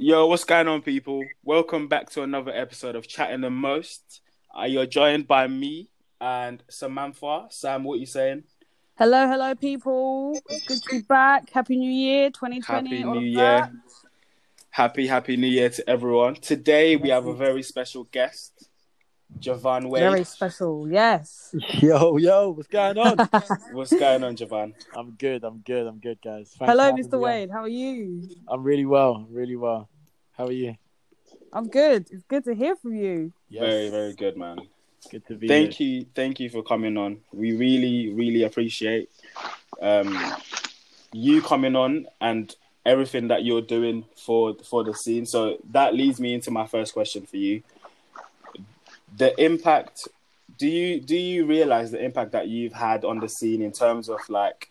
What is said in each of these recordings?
Yo, what's going on, people? Welcome back to another episode of Chatting the Most. Uh, you're joined by me and Samantha. Sam, what are you saying? Hello, hello, people. It's good to be back. Happy New Year, 2020. Happy New Year. that. Happy, happy New Year to everyone. Today we have a very special guest, Joivan Wade. Very special, yes. Yo, yo, what's going on? What's going on, Joivan? I'm good, I'm good, I'm good, guys. Thanks hello, Mr. Wade. How are you? I'm really well, really well. How are you? I'm good. It's good to hear from you. Very, very good, man. good to be Thank here. you, thank you for coming on. We really, really appreciate um, you coming on and everything that you're doing for for the scene. So that leads me into my first question for you. The impact. Do you do you realize the impact that you've had on the scene in terms of like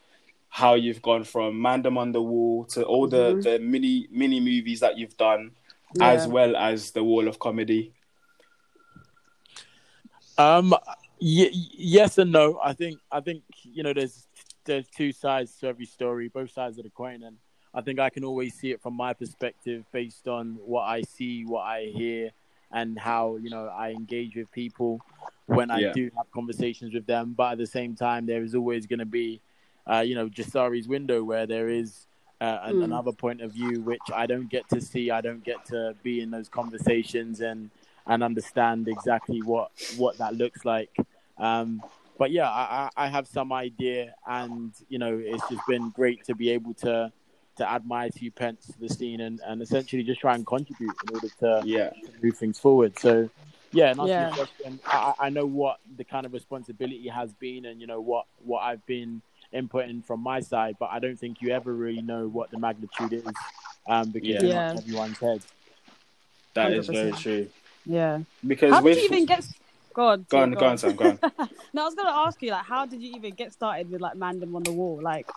how you've gone from Mandem on the Wall to all the Mhm. the mini mini movies that you've done, Yeah. as well as the Wall of Comedy? Um, y- yes and no. I think I think you know there's there's two sides to every story, both sides of the coin, and I think I can always see it from my perspective based on what I see, what I hear, and how you know I engage with people when I Yeah. do have conversations with them. But at the same time, there is always going to be, uh, you know, Johari's window where there is. Uh, an, Mm. another point of view which I don't get to see. I don't get to be in those conversations and and understand exactly what what that looks like. Um, but yeah, I, I I have some idea, and you know, it's just been great to be able to to add my few pence to the scene and, and essentially just try and contribute in order to, Yeah, to move things forward. So yeah, and Yeah. question, I, I know what the kind of responsibility has been, and you know what what I've been inputting from my side, but I don't think you ever really know what the magnitude is um, because Yeah. Yeah. everyone's head. that is very 100%. true. Yeah. Because How did you even get. Go on. Go on, Tim, go on, Sam, go on. no, I was going to ask you, like, how did you even get started with, like, Mandem on the Wall? Like,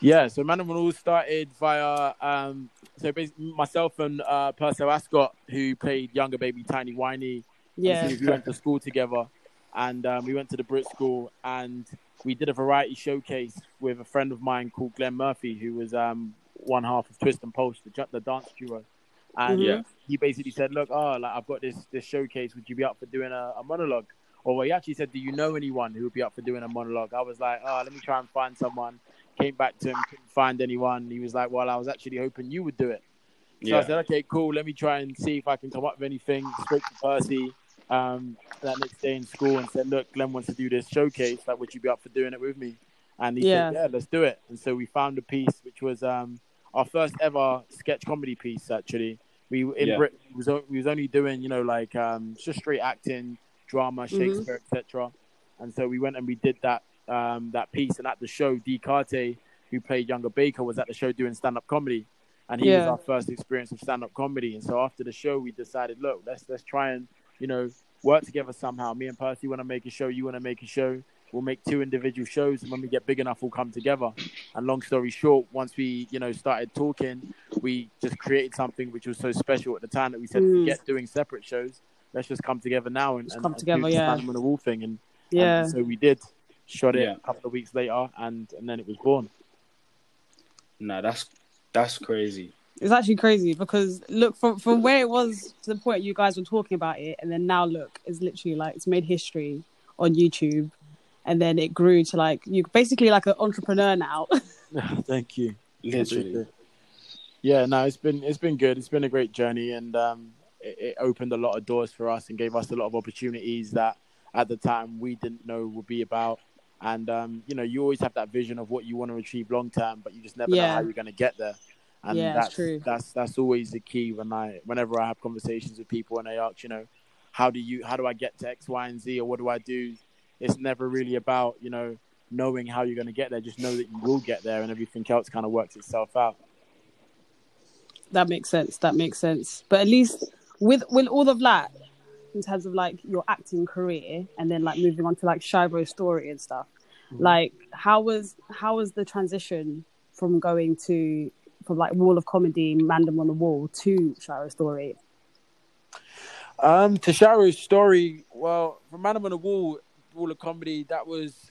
Yeah, so Man of All started via um, so basically myself and uh, Percelle Ascott, who played younger baby Tiny Whiny. yeah. We went to school together, and um, we went to the Brit School, and we did a variety showcase with a friend of mine called Glenn Murphy, who was um, one half of Twist and Pulse, the, the dance duo. And Mhm. He basically said, "Look, oh, like I've got this this showcase. Would you be up for doing a, a monologue?" Or he actually said, "Do you know anyone who would be up for doing a monologue?" I was like, "Oh, let me try and find someone." Came back to him, couldn't find anyone. He was like, "Well, I was actually hoping you would do it." So Yeah. I said, "Okay, cool. Let me try and see if I can come up with anything." Spoke to Percy um, that next day in school and said, "Look, Glenn wants to do this showcase. Like, would you be up for doing it with me?" And he Yeah. said, "Yeah, let's do it." And so we found a piece which was um, our first ever sketch comedy piece. Actually, we in Yeah. Britain was we was only doing you know like um, just straight acting, drama, Shakespeare, etc. And so we went and we did that um, that piece. And at the show, Dee Kartier, who played younger Baker, was at the show doing stand up comedy and he was our first experience of stand-up comedy. And so after the show, we decided, look, let's let's try and you know work together somehow. Me and Percy want to make a show. You want to make a show. We'll make two individual shows, and when we get big enough, we'll come together. And long story short, once we you know started talking, we just created something which was so special at the time that we said, Mm. forget doing separate shows. Let's just come together now and, Just and, come and together, the yeah. Stand on the wall thing. And, Yeah. and so we did. Shot it Yeah. a couple of weeks later, and and then it was born. Nah, that's that's crazy. It's actually crazy because look from from where it was to the point you guys were talking about it, and then now look, it's literally like it's made history on YouTube, and then it grew to like you basically like an entrepreneur now. Thank you. Literally. Yeah, no, it's been it's been good. It's been a great journey, and um, it, it opened a lot of doors for us and gave us a lot of opportunities that at the time we didn't know would be about. And um, you know, you always have that vision of what you want to achieve long term, but you just never know how you're going to get there. And Yeah, that's true. that's that's always the key when I whenever I have conversations with people and they ask, you know, how do you how do I get to X, Y, and Z, or what do I do? It's never really about you know knowing how you're going to get there. Just know that you will get there, and everything else kind of works itself out. that makes sense. That makes sense. But at least with with all of that, in terms of like your acting career, and then like moving on to like Shiro's story and stuff, like how was how was the transition from going to from like Wall of Comedy, Mandem on the Wall to Shiro's story? Um, Tasharo's story, well, from Man on the Wall, Wall of Comedy, that was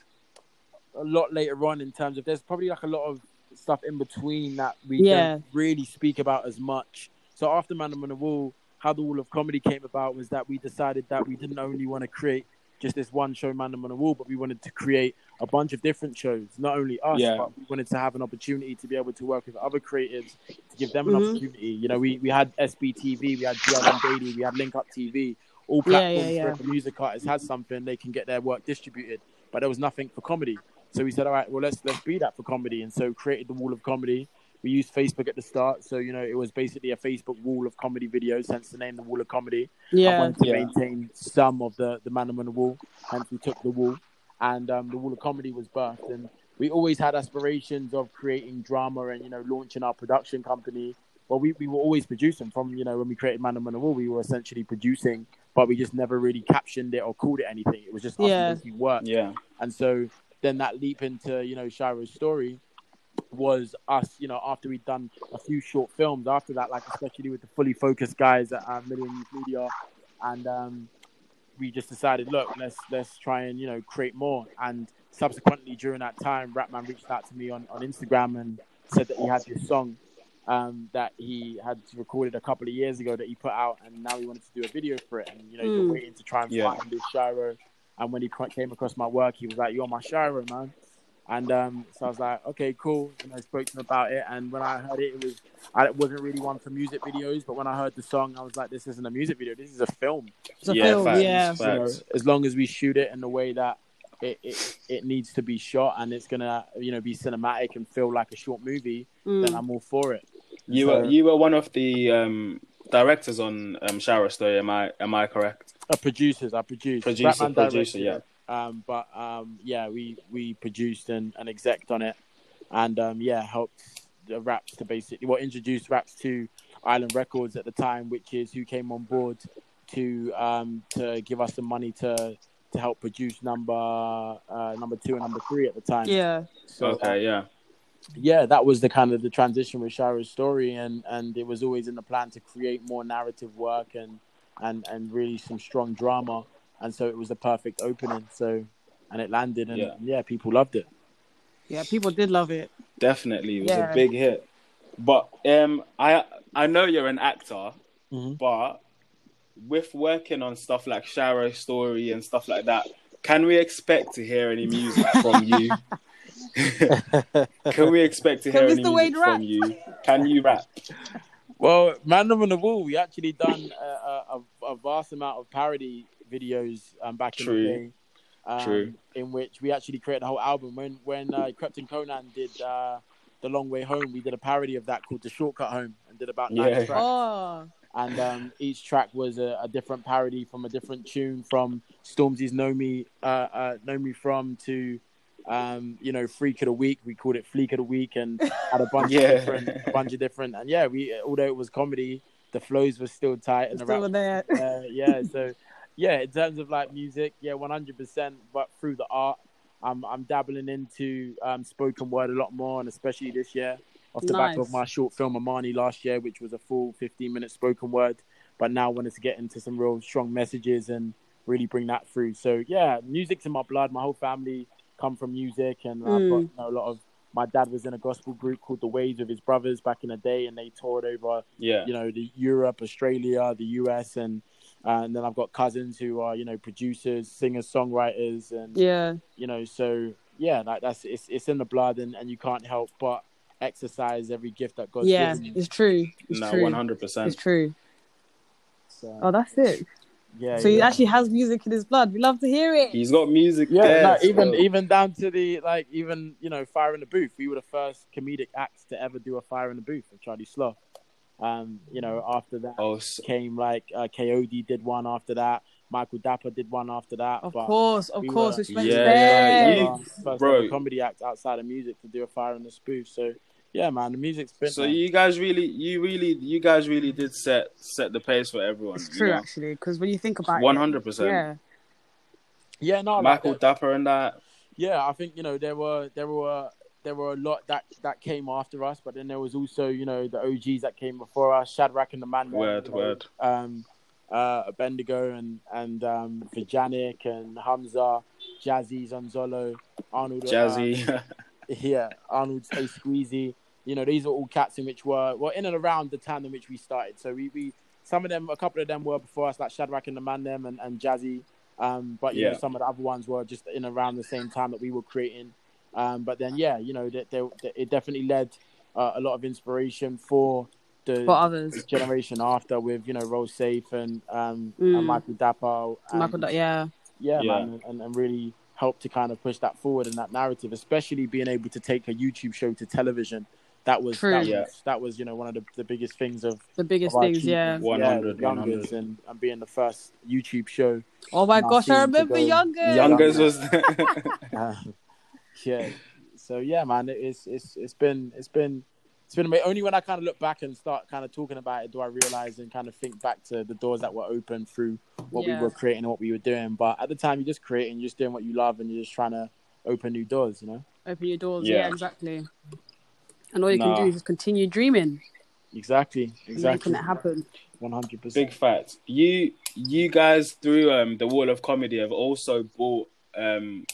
a lot later on in terms of there's probably like a lot of stuff in between that we Yeah. don't really speak about as much. So after Man on the Wall, how the Wall of Comedy came about was that we decided that we didn't only want to create just this one show, Man on the Wall, but we wanted to create a bunch of different shows. Not only us, Yeah. but we wanted to have an opportunity to be able to work with other creatives to give them an Mhm. opportunity. You know, we, we had SBTV, we had GRM Daily, we had Link Up TV. All Yeah, yeah, platforms yeah. where if a music artist has something, they can get their work distributed. But there was nothing for comedy. So we said, all right, well let's let's be that for comedy, and so created the Wall of Comedy. We used Facebook at the start, so you know it was basically a Facebook wall of comedy videos, hence the name, the Wall of Comedy. Yeah, I Yeah. wanted to Yeah. maintain some of the the man on the wall, hence we took the wall, and um, the Wall of Comedy was birthed. And we always had aspirations of creating drama and you know launching our production company. Well, we, we were always producing from you know when we created Man on the Wall, we were essentially producing, but we just never really captioned it or called it anything. It was just us Yeah. making work. Yeah. And so then that leap into, you know, Shiro's story was us, you know, after we'd done a few short films, after that, like especially with the fully focused guys at uh, Million Youth Media, and um, we just decided, look, let's let's try and you know create more. And subsequently, during that time, Rapman reached out to me on, on Instagram and said that he had this song um, that he had recorded a couple of years ago that he put out, and now he wanted to do a video for it. And you know, he's Mm. waiting to try and Yeah. find this Shiro. And when he came across my work, he was like, "You're my Shiro, man." And um, so I was like, "Okay, cool." And I spoke to him about it. And when I heard it, it was I wasn't really one for music videos, but when I heard the song, I was like, "This isn't a music video. This is a film." It's a yeah, film, facts, yeah. You know, as long as we shoot it in the way that it, it it needs to be shot, and it's gonna you know be cinematic and feel like a short movie, then Mm. I'm all for it. You So- were you were one of the um, directors on um, Shiro's Story. Am I am I correct? Uh, producers, I produced. Producer, Rapman producer, directed yeah. It. Um, but um, yeah, we we produced and, and exec on it, and um, yeah, helped the Raps to basically well introduced Raps to Island Records at the time, which is who came on board to um, to give us the money to to help produce number uh, number two and number three at the time. Yeah. So okay, yeah. yeah, that was the kind of the transition with Shiro's story, and and it was always in the plan to create more narrative work and and and really some strong drama, and so it was the perfect opening. So, and it landed, and Yeah. yeah, people loved it. Yeah. People did love it. Definitely, it was Yeah. a big hit. But um, I I know you're an actor, Mhm. but with working on stuff like Shiro's Story and stuff like that, can we expect to hear any music from you? can we expect to Can hear any Mr. music from you? Can you rap? Well, Man on the Wall, we actually done a, a, a- a vast amount of parody videos um, back in the day. Um, True. In which we actually created a whole album. When when uh, Krept and Konan did uh, the Long Way Home, we did a parody of that called The Shortcut Home, and did about nine Yeah. tracks. Oh. and um, each track was a, a different parody from a different tune from Stormzy's "Know Me," uh, uh, "Know Me From" to um, you know "Freak of the Week." We called it "Fleek of the Week" and had a bunch Yeah. of different, a bunch of different, and yeah, we although it was comedy, the flows were still tight and the Still raps there. uh, yeah, so yeah, in terms of like music, yeah, one hundred percent. But through the art, I'm I'm dabbling into um, spoken word a lot more, and especially this year, off the back of my short film Amani last year, which was a full fifteen minute spoken word. But now wanted to get into some real strong messages and really bring that through. So yeah, music's in my blood. My whole family come from music, and I've got Mm. you know, a lot of. My dad was in a gospel group called The Waves with his brothers back in the day, and they toured over Yeah. you know, the Europe, Australia, the US, and and then I've got cousins who are you know producers, singers, songwriters, and Yeah. you know, so yeah, like that's it's it's in the blood, and, and you can't help but exercise every gift that God's Yeah. given you. It's true. It's No, true. one hundred It's true. So, Oh, that's it. yeah, So he yeah. actually has music in his blood. We love to hear it. He's got music. Yeah, there, no, even so- even down to the like even you know fire in the booth. We were the first comedic acts to ever do a fire in the booth with Charlie Sloth. Um, you know, after that Oh, s- came like uh, Kod did one after that. Michael Dapaah did one after that. Of but course, of we course. were- It's meant Yeah, to yeah, be. you- uh, first bro. ever comedy act outside of music to do a fire in the spoof. So yeah, man, the music's been. so man. you guys really, you really, you guys really did set set the pace for everyone. It's true, you know? actually, because when you think about One it, hundred percent. yeah, yeah, no, Michael that- Dapper and that. yeah, I think you know there were there were there were a lot that that came after us, but then there was also you know the OGs that came before us, Shadrach and the Man. Word, you know, word. Um, uh, Bendigo and and um, Vijanic and Hamza, Jazzy Zanzolo, Arnold, Jazzy. uh, yeah, Arnold A Squeezy. You know, these are all cats in which were well in and around the time in which we started. So we, we some of them, a couple of them were before us, like Shadrach and the Man them and, and Jazzy. Um, but you Yeah. know, some of the other ones were just in around the same time that we were creating. Um, but then, yeah, you know, they, they, it definitely led uh, a lot of inspiration for the For others. generation after with you know Rose Safe and um Mm. and Michael Dapaah. And, Michael, Da- yeah. yeah, Yeah. man, and, and really help to kind of push that forward in that narrative, especially being able to take a YouTube show to television. That was True. that was, Yeah. that was you know one of the, the biggest things of The biggest of our things, yeah. achievements. 100, yeah, the youngest 100. and, and being the first YouTube show. Oh my gosh, I remember go- younger. Youngers was Uh, yeah, so yeah, man, it's it's it's been it's been it's been ama- only when I kind of look back and start kind of talking about it do I realize and kind of think back to the doors that were open through what Yeah. we were creating and what we were doing. But at the time, you're just creating, you're just doing what you love, and you're just trying to open new doors. You know, Open your doors. Yeah, Yeah. exactly. And all you Nah. can do is just continue dreaming, exactly, exactly, making it happen. one hundred percent. big fact. You you guys through um the wall of comedy have also bought um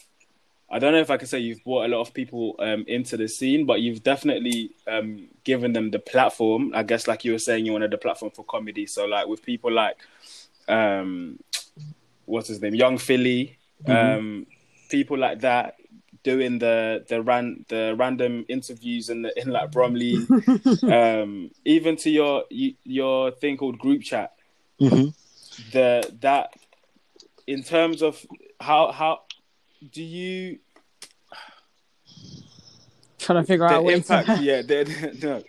I don't know if I can say you've brought a lot of people um into the scene, but you've definitely um given them the platform. I guess like you were saying you wanted the platform for comedy. So like with people like um what's his name? Young Filly, um people like that doing the the ran the random interviews in the in like Bromley um even to your your thing called group chat Mm-hmm. the that in terms of how how do you Trying to figure out the impact to. yeah the, no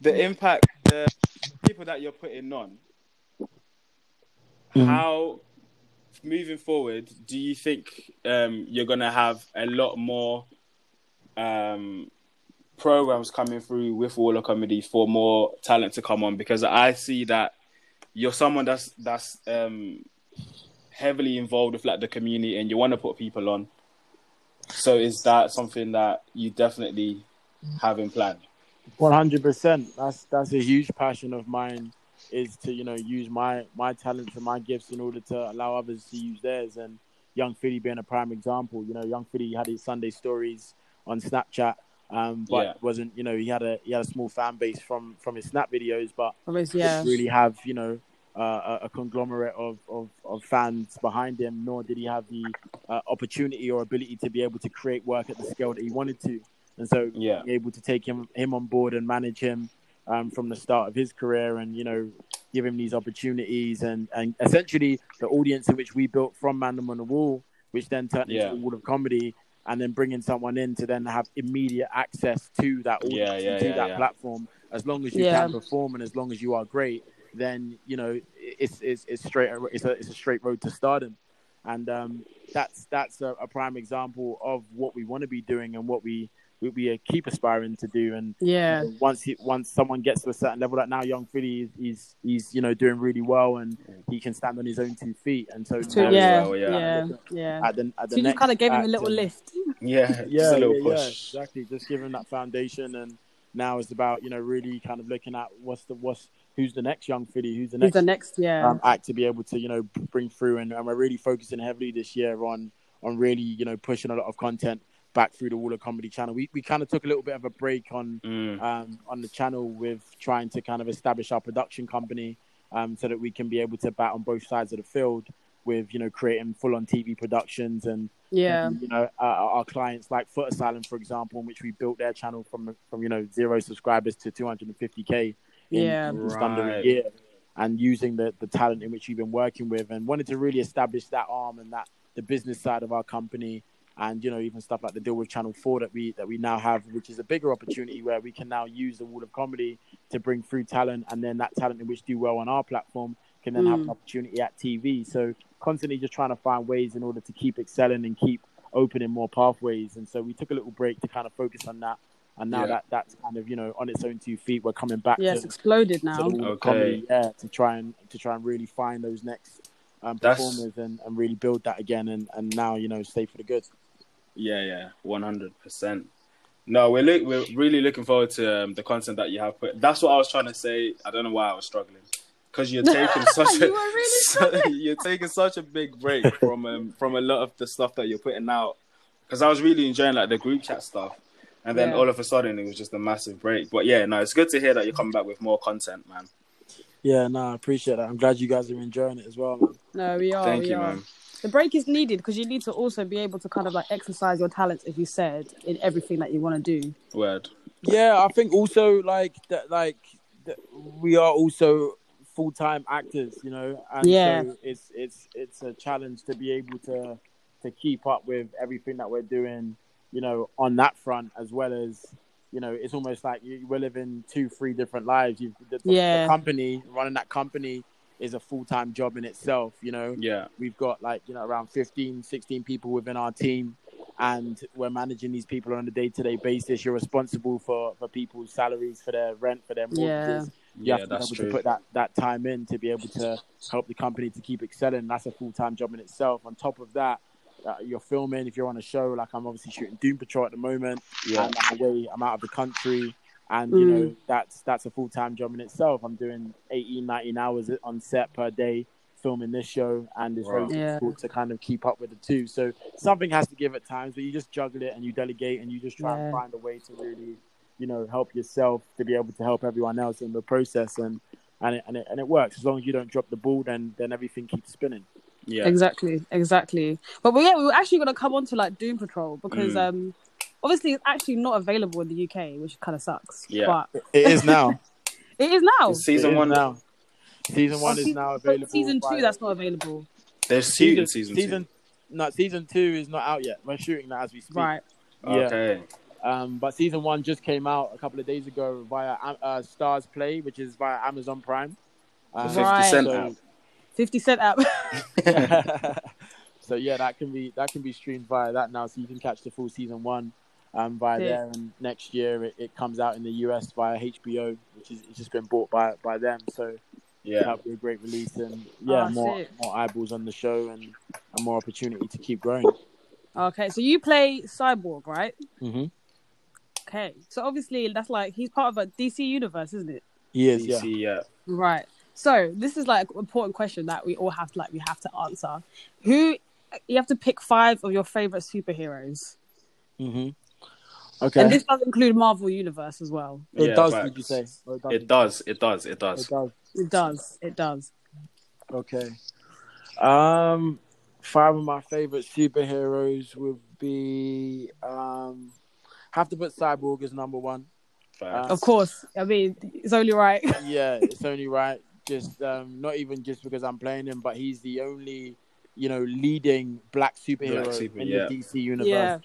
the impact the people that you're putting on Mhm. how moving forward do you think um you're gonna have a lot more um programs coming through with Wall of Comedy for more talent to come on because I see that you're someone that's that's um heavily involved with like the community and you want to put people on. So is that something that you definitely have in plan? One hundred percent. That's that's a huge passion of mine. Is to you know use my my talents and my gifts in order to allow others to use theirs. And Young Fiddy being a prime example. You know, Young Fiddy had his Sunday stories on Snapchat, um, but Yeah. wasn't you know he had a he had a small fan base from from his Snap videos, but Always, yeah. didn't really have you know uh, a, a conglomerate of, of, of fans behind him, nor did he have the uh, opportunity or ability to be able to create work at the scale that he wanted to. And so, Yeah. being able to take him him on board and manage him um, from the start of his career, and you know, give him these opportunities, and and essentially the audience in which we built from Man on the Wall, which then turned Yeah. into the Wall of Comedy. And then bringing someone in to then have immediate access to that audience, Yeah, yeah, to yeah, that yeah. platform. As long as you Yeah. can perform and as long as you are great, then you know it's it's, it's straight it's a it's a straight road to stardom, and um, that's that's a, a prime example of what we want to be doing and what we we, we keep aspiring to do. And Yeah. you know, once he, once someone gets to a certain level, like now, young Filly is he's, he's you know doing really well and he can stand on his own two feet. And so So, yeah, well, yeah, yeah. yeah, at the, at the So you just kind of gave him a little and- lift. Yeah, yeah, just a little yeah, yeah, push. exactly. Just giving him that foundation, and now it's about you know really kind of looking at what's the what's who's the next young Fiddy, who's the Who's next the next? Yeah. um, act to be able to you know bring through, and, and we're really focusing heavily this year on on really you know pushing a lot of content back through the Wall of Comedy channel. We we kind of took a little bit of a break on Mm. um, on the channel with trying to kind of establish our production company um, so that we can be able to bat on both sides of the field with you know creating full on TV productions and yeah. you know uh, our clients like Footasylum for example in which we built their channel from from you know zero subscribers to 250k in Yeah. just under a Right. year and using the the talent in which we've been working with and wanted to really establish that arm and that the business side of our company and you know even stuff like the deal with channel 4 that we that we now have which is a bigger opportunity where we can now use the wall of comedy to bring through talent and then that talent in which do well on our platform can then have Mm. an opportunity at TV so constantly just trying to find ways in order to keep excelling and keep opening more pathways and so we took a little break to kind of focus on that and now Yeah. that that's kind of you know on its own two feet we're coming back Yeah, to, it's exploded now. the Okay. comedy yeah to try and to try and really find those next um, performers and, and really build that again and, and now you know stay for the good Yeah, yeah, one hundred percent. No, we're look, we're really looking forward to um, the content that you have put. That's what I was trying to say. I don't know why I was struggling because you're taking such a You were really so- you're taking such a big break from um, from a lot of the stuff that you're putting out. Because I was really enjoying like the group chat stuff, and then Yeah. all of a sudden it was just a massive break. But yeah, no, it's good to hear that you're coming back with more content, man. Yeah, no, I appreciate that. I'm glad you guys are enjoying it as well, man. No, we are. Thank we you, are. man. The break is needed because you need to also be able to kind of like exercise your talents, as you said, in everything that you want to do. Word. Yeah, I think also like that, like that we are also full time actors, you know, and Yeah. so it's it's it's a challenge to be able to to keep up with everything that we're doing, you know, on that front as well as you know, it's almost like you, we're living two, three different lives. You, the, the- Yeah. the company running that company is a full time job in itself, you know. Yeah. We've got like, you know, around 15, 16 people within our team and we're managing these people on a day to day basis. You're responsible for, for people's salaries, for their rent, for their mortgages. You Yeah, have to be able true. to put that, that time in to be able to help the company to keep excelling. That's a full time job in itself. On top of that, uh, you're filming. If you're on a show, like I'm obviously shooting Doom Patrol at the moment, Yeah. and I'm away. I'm out of the country, and you Mm. know that's that's a full time job in itself. I'm doing 18, 19 hours on set per day filming this show, and it's Wow. very Yeah. difficult to kind of keep up with the two. So something has to give at times, but you just juggle it and you delegate and you just try and find a way to really, you know, help yourself to be able to help everyone else in the process, and and it, and it, and it works as long as you don't drop the ball. Then then everything keeps spinning. Yeah. Exactly, exactly. But we, yeah, we were actually going to come on to like Doom Patrol because Mm. um, obviously it's actually not available in the UK, which kind of sucks. Yeah. But It is now. it is now. It's season It is one now. Season one Oh, is season- now but available. Season two, via- that's not available. There's two in season, season no season two is not out yet. We're shooting that as we speak. Right. Yeah. Okay. Um, but season one just came out a couple of days ago via uh, StarzPlay, which is via Amazon Prime. Um, Right. So, app. 50 Cent app. so yeah, that can be that can be streamed via that now, so you can catch the full season one um, via Yeah. there. And next year it, it comes out in the US via HBO, which is it's just been bought by by them. So Yeah. that'll be a great release, and yeah, Oh, more sick. more eyeballs on the show and, and more opportunity to keep growing. okay, so you play Cyborg, right? Mm-hmm. Okay. So obviously that's like he's part of a DC universe, isn't it? He is, yeah. Yeah. Right. So this is like an important question that we all have to like we have to answer. Who you have to pick five of your favorite superheroes, Mm-hmm. Okay. and this does include Marvel Universe as well. it Yeah, does, facts. did you say? It does. It does. It It does. does. It does. It does. Okay. Um, five of my favorite superheroes would be um, have to put Cyborg as number one. Facts. Of course. I mean, it's only right. Yeah, it's only right. Just um, not even just because I'm playing him, but he's the only you know leading black superhero Black super, in yeah. the DC universe. Yeah.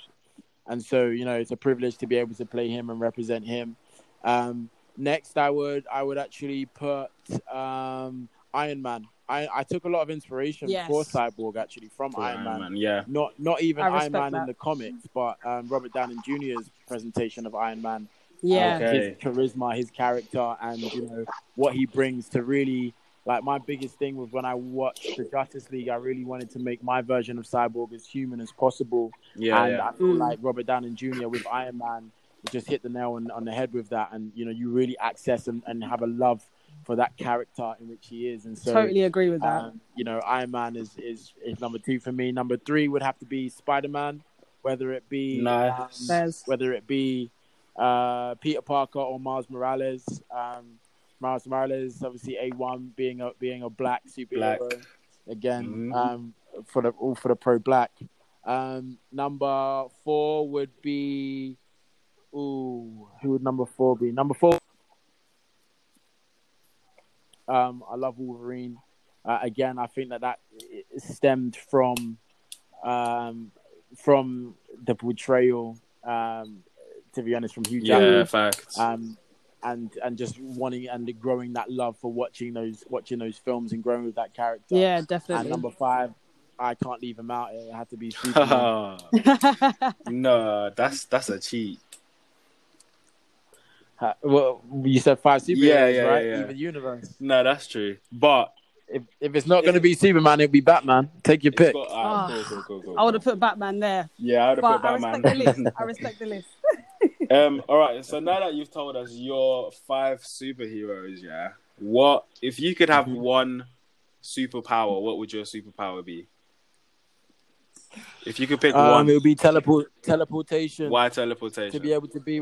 And so you know it's a privilege to be able to play him and represent him. Um, next, I would I would actually put um, Iron Man. I, I took a lot of inspiration Yes. for Cyborg actually from For Iron, Man. Man, Yeah. Not not even Iron respect Man in the comics, but um, Robert Downey Jr.'s presentation of Iron Man. Yeah. Okay. his charisma, his character, and you know what he brings to really. Like my biggest thing was when I watched the Justice League, I really wanted to make my version of Cyborg as human as possible, Yeah. and yeah. I feel Mm. like Robert Downey Jr. with Iron Man just hit the nail on, on the head with that, and you know you really access and, and have a love for that character in which he is, and so totally agree with that. um, you know, Iron Man is, is is number two for me. Number three would have to be Spider Man, whether it be Nice. um, whether it be uh, Peter Parker or Miles Morales. Um, Miles Morales, obviously, a one being a being a black superhero Black. again Mhm. um, for the all for the pro black. Um, number four would be. Ooh, who would number four be? Number four. Um, I love Wolverine. Uh, again, I think that that stemmed from um, from the portrayal. Um, to be honest, from Hugh Jackman Yeah. Facts. um, and and just wanting and growing that love for watching those watching those films and growing with that character. yeah, And definitely. number five, I can't leave him out. It had to be Superman. no, that's that's a cheat. Ha- well, you said five superheroes, Yeah, yeah, right? yeah. Even universe. No, that's true. But If if it's not going to be Superman, it'll be Batman. Take your pick. got, alright, go, go, go, go, I would have put Batman there, Yeah, I would have but put I respect the Batman. list. I respect the list. Um, all right. So now that you've told us your five superheroes, yeah, what if you could have Mhm. one superpower? What would your superpower be? If you could pick Um, one, it would be teleport teleportation why teleportation? to be able to be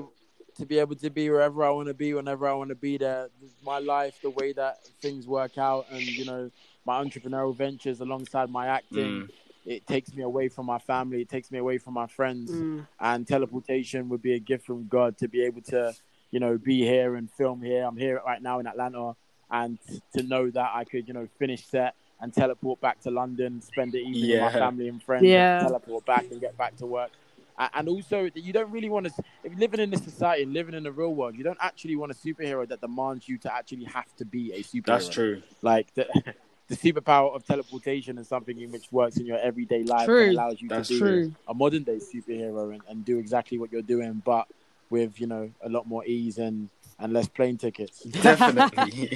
to be able to be wherever I want to be whenever I want to be there. My life, the way that things work out, and you know my entrepreneurial ventures alongside my acting. Mm. It takes me away from my family. It takes me away from my friends. Mm. And teleportation would be a gift from God to be able to, you know, be here and film here. I'm here right now in Atlanta, and to know that I could, you know, finish set and teleport back to London, spend the evening with my family and friends, Yeah. and teleport back and get back to work. And also, you don't really want to. If you're living in this society and living in the real world, you don't actually want a superhero that demands you to actually have to be a superhero. That's true. Like the, the superpower of teleportation is something in which works in your everyday life True. and allows you That's to be True. a modern day superhero and, and do exactly what you're doing, but with you know a lot more ease and and less plane tickets. Definitely.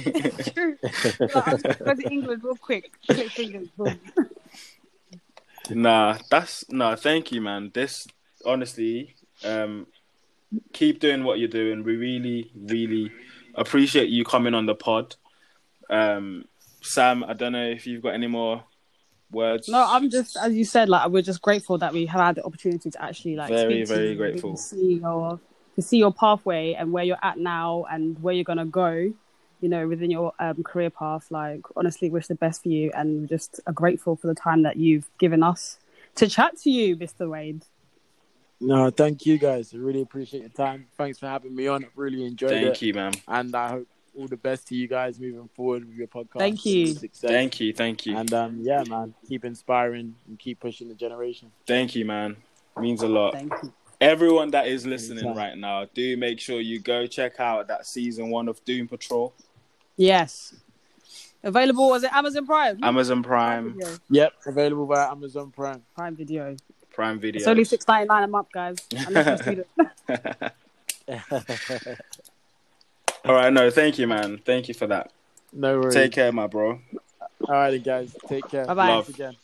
True. Like, I'm just gonna go to England real quick. Click fingers. nah, that's no. Thank you, man. This honestly, um, keep doing what you're doing. We really, really appreciate you coming on the pod. Um, Sam, I don't know if you've got any more words. No, I'm just as you said, like we're just grateful that we have had the opportunity to actually like Very, speak to very you, grateful. to see your to see your pathway and where you're at now and where you're gonna go. You know, within your um, career path, like honestly, wish the best for you, and we just are grateful for the time that you've given us to chat to you, Mr. Wade. No, thank you guys. I really appreciate your time. Thanks for having me on. I've really enjoyed Thank it, Thank you, man. and I hope all the best to you guys moving forward with your podcast. Thank you. Success. Thank you, thank you, And um, yeah, man, keep inspiring and keep pushing the generation. thank you, man. Means a lot. Thank you. Everyone that is listening Anytime. right now, do make sure you go check out that season one of Doom Patrol, Yes. Available was it Amazon Prime? Amazon Prime, Video. Yep, available via Amazon Prime. Prime Video. Prime Video. It's only six ninety nine a month, guys. Unless you're a student. All right, no, thank you, man. Thank you for that. no worries. Take care, my bro. All right, guys. Take care. Bye-bye. Again.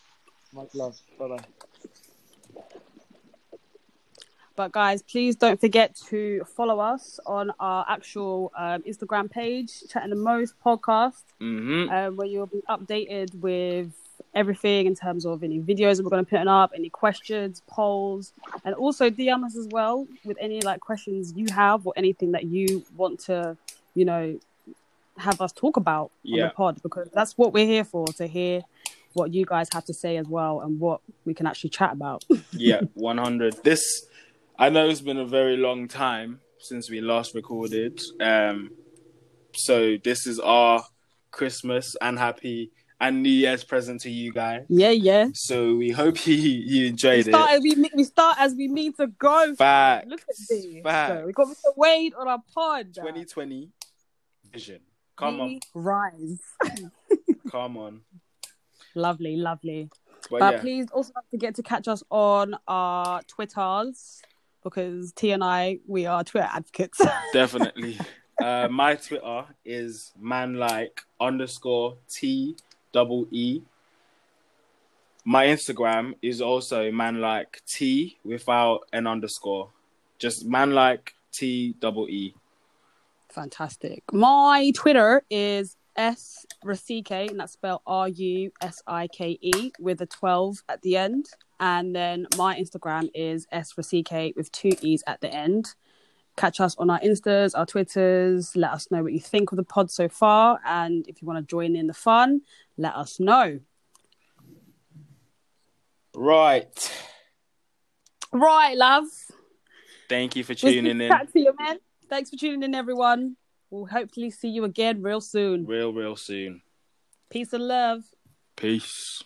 Much love. Bye bye. But guys, please don't forget to follow us on our actual um, Instagram page, Chatting the Most podcast, hmm um, where you'll be updated with everything in terms of any videos we're going to put up, any questions, polls, and also DM us as well with any like questions you have or anything that you want to, you know, have us talk about on the pod because that's what we're here for to hear what you guys have to say as well and what we can actually chat about. Yeah, 100. This, I know it's been a very long time since we last recorded. Um, so this is our Christmas and happy and New Year's present to you guys. yeah, yeah. So we hope you, you We enjoyed start, it. as we, we start as we mean to go. Facts. Look at this. So we got Mr. Wade on our pod. 2020 vision. Come on, Rise. come on. lovely, lovely. But, But yeah, please also don't forget to catch us on our Twitters because T and I, we are Twitter advocates. definitely. Uh, my Twitter is manlike underscore T double E. My Instagram is also manlike T without an underscore. Just manlike T double E. Fantastic. My Twitter is S Rusike, and that's spelled R U S I K E with a 12 at the end. And then my Instagram is S Rusike with two E's at the end. Catch us on our Instas, our Twitters. Let us know what you think of the pod so far. And if you want to join in the fun, let us know. Right. Right, love. Thank you for We'll tuning in. back to you, man. Thanks for tuning in, everyone. We'll hopefully see you again real soon. Real, real soon. Peace and love. Peace.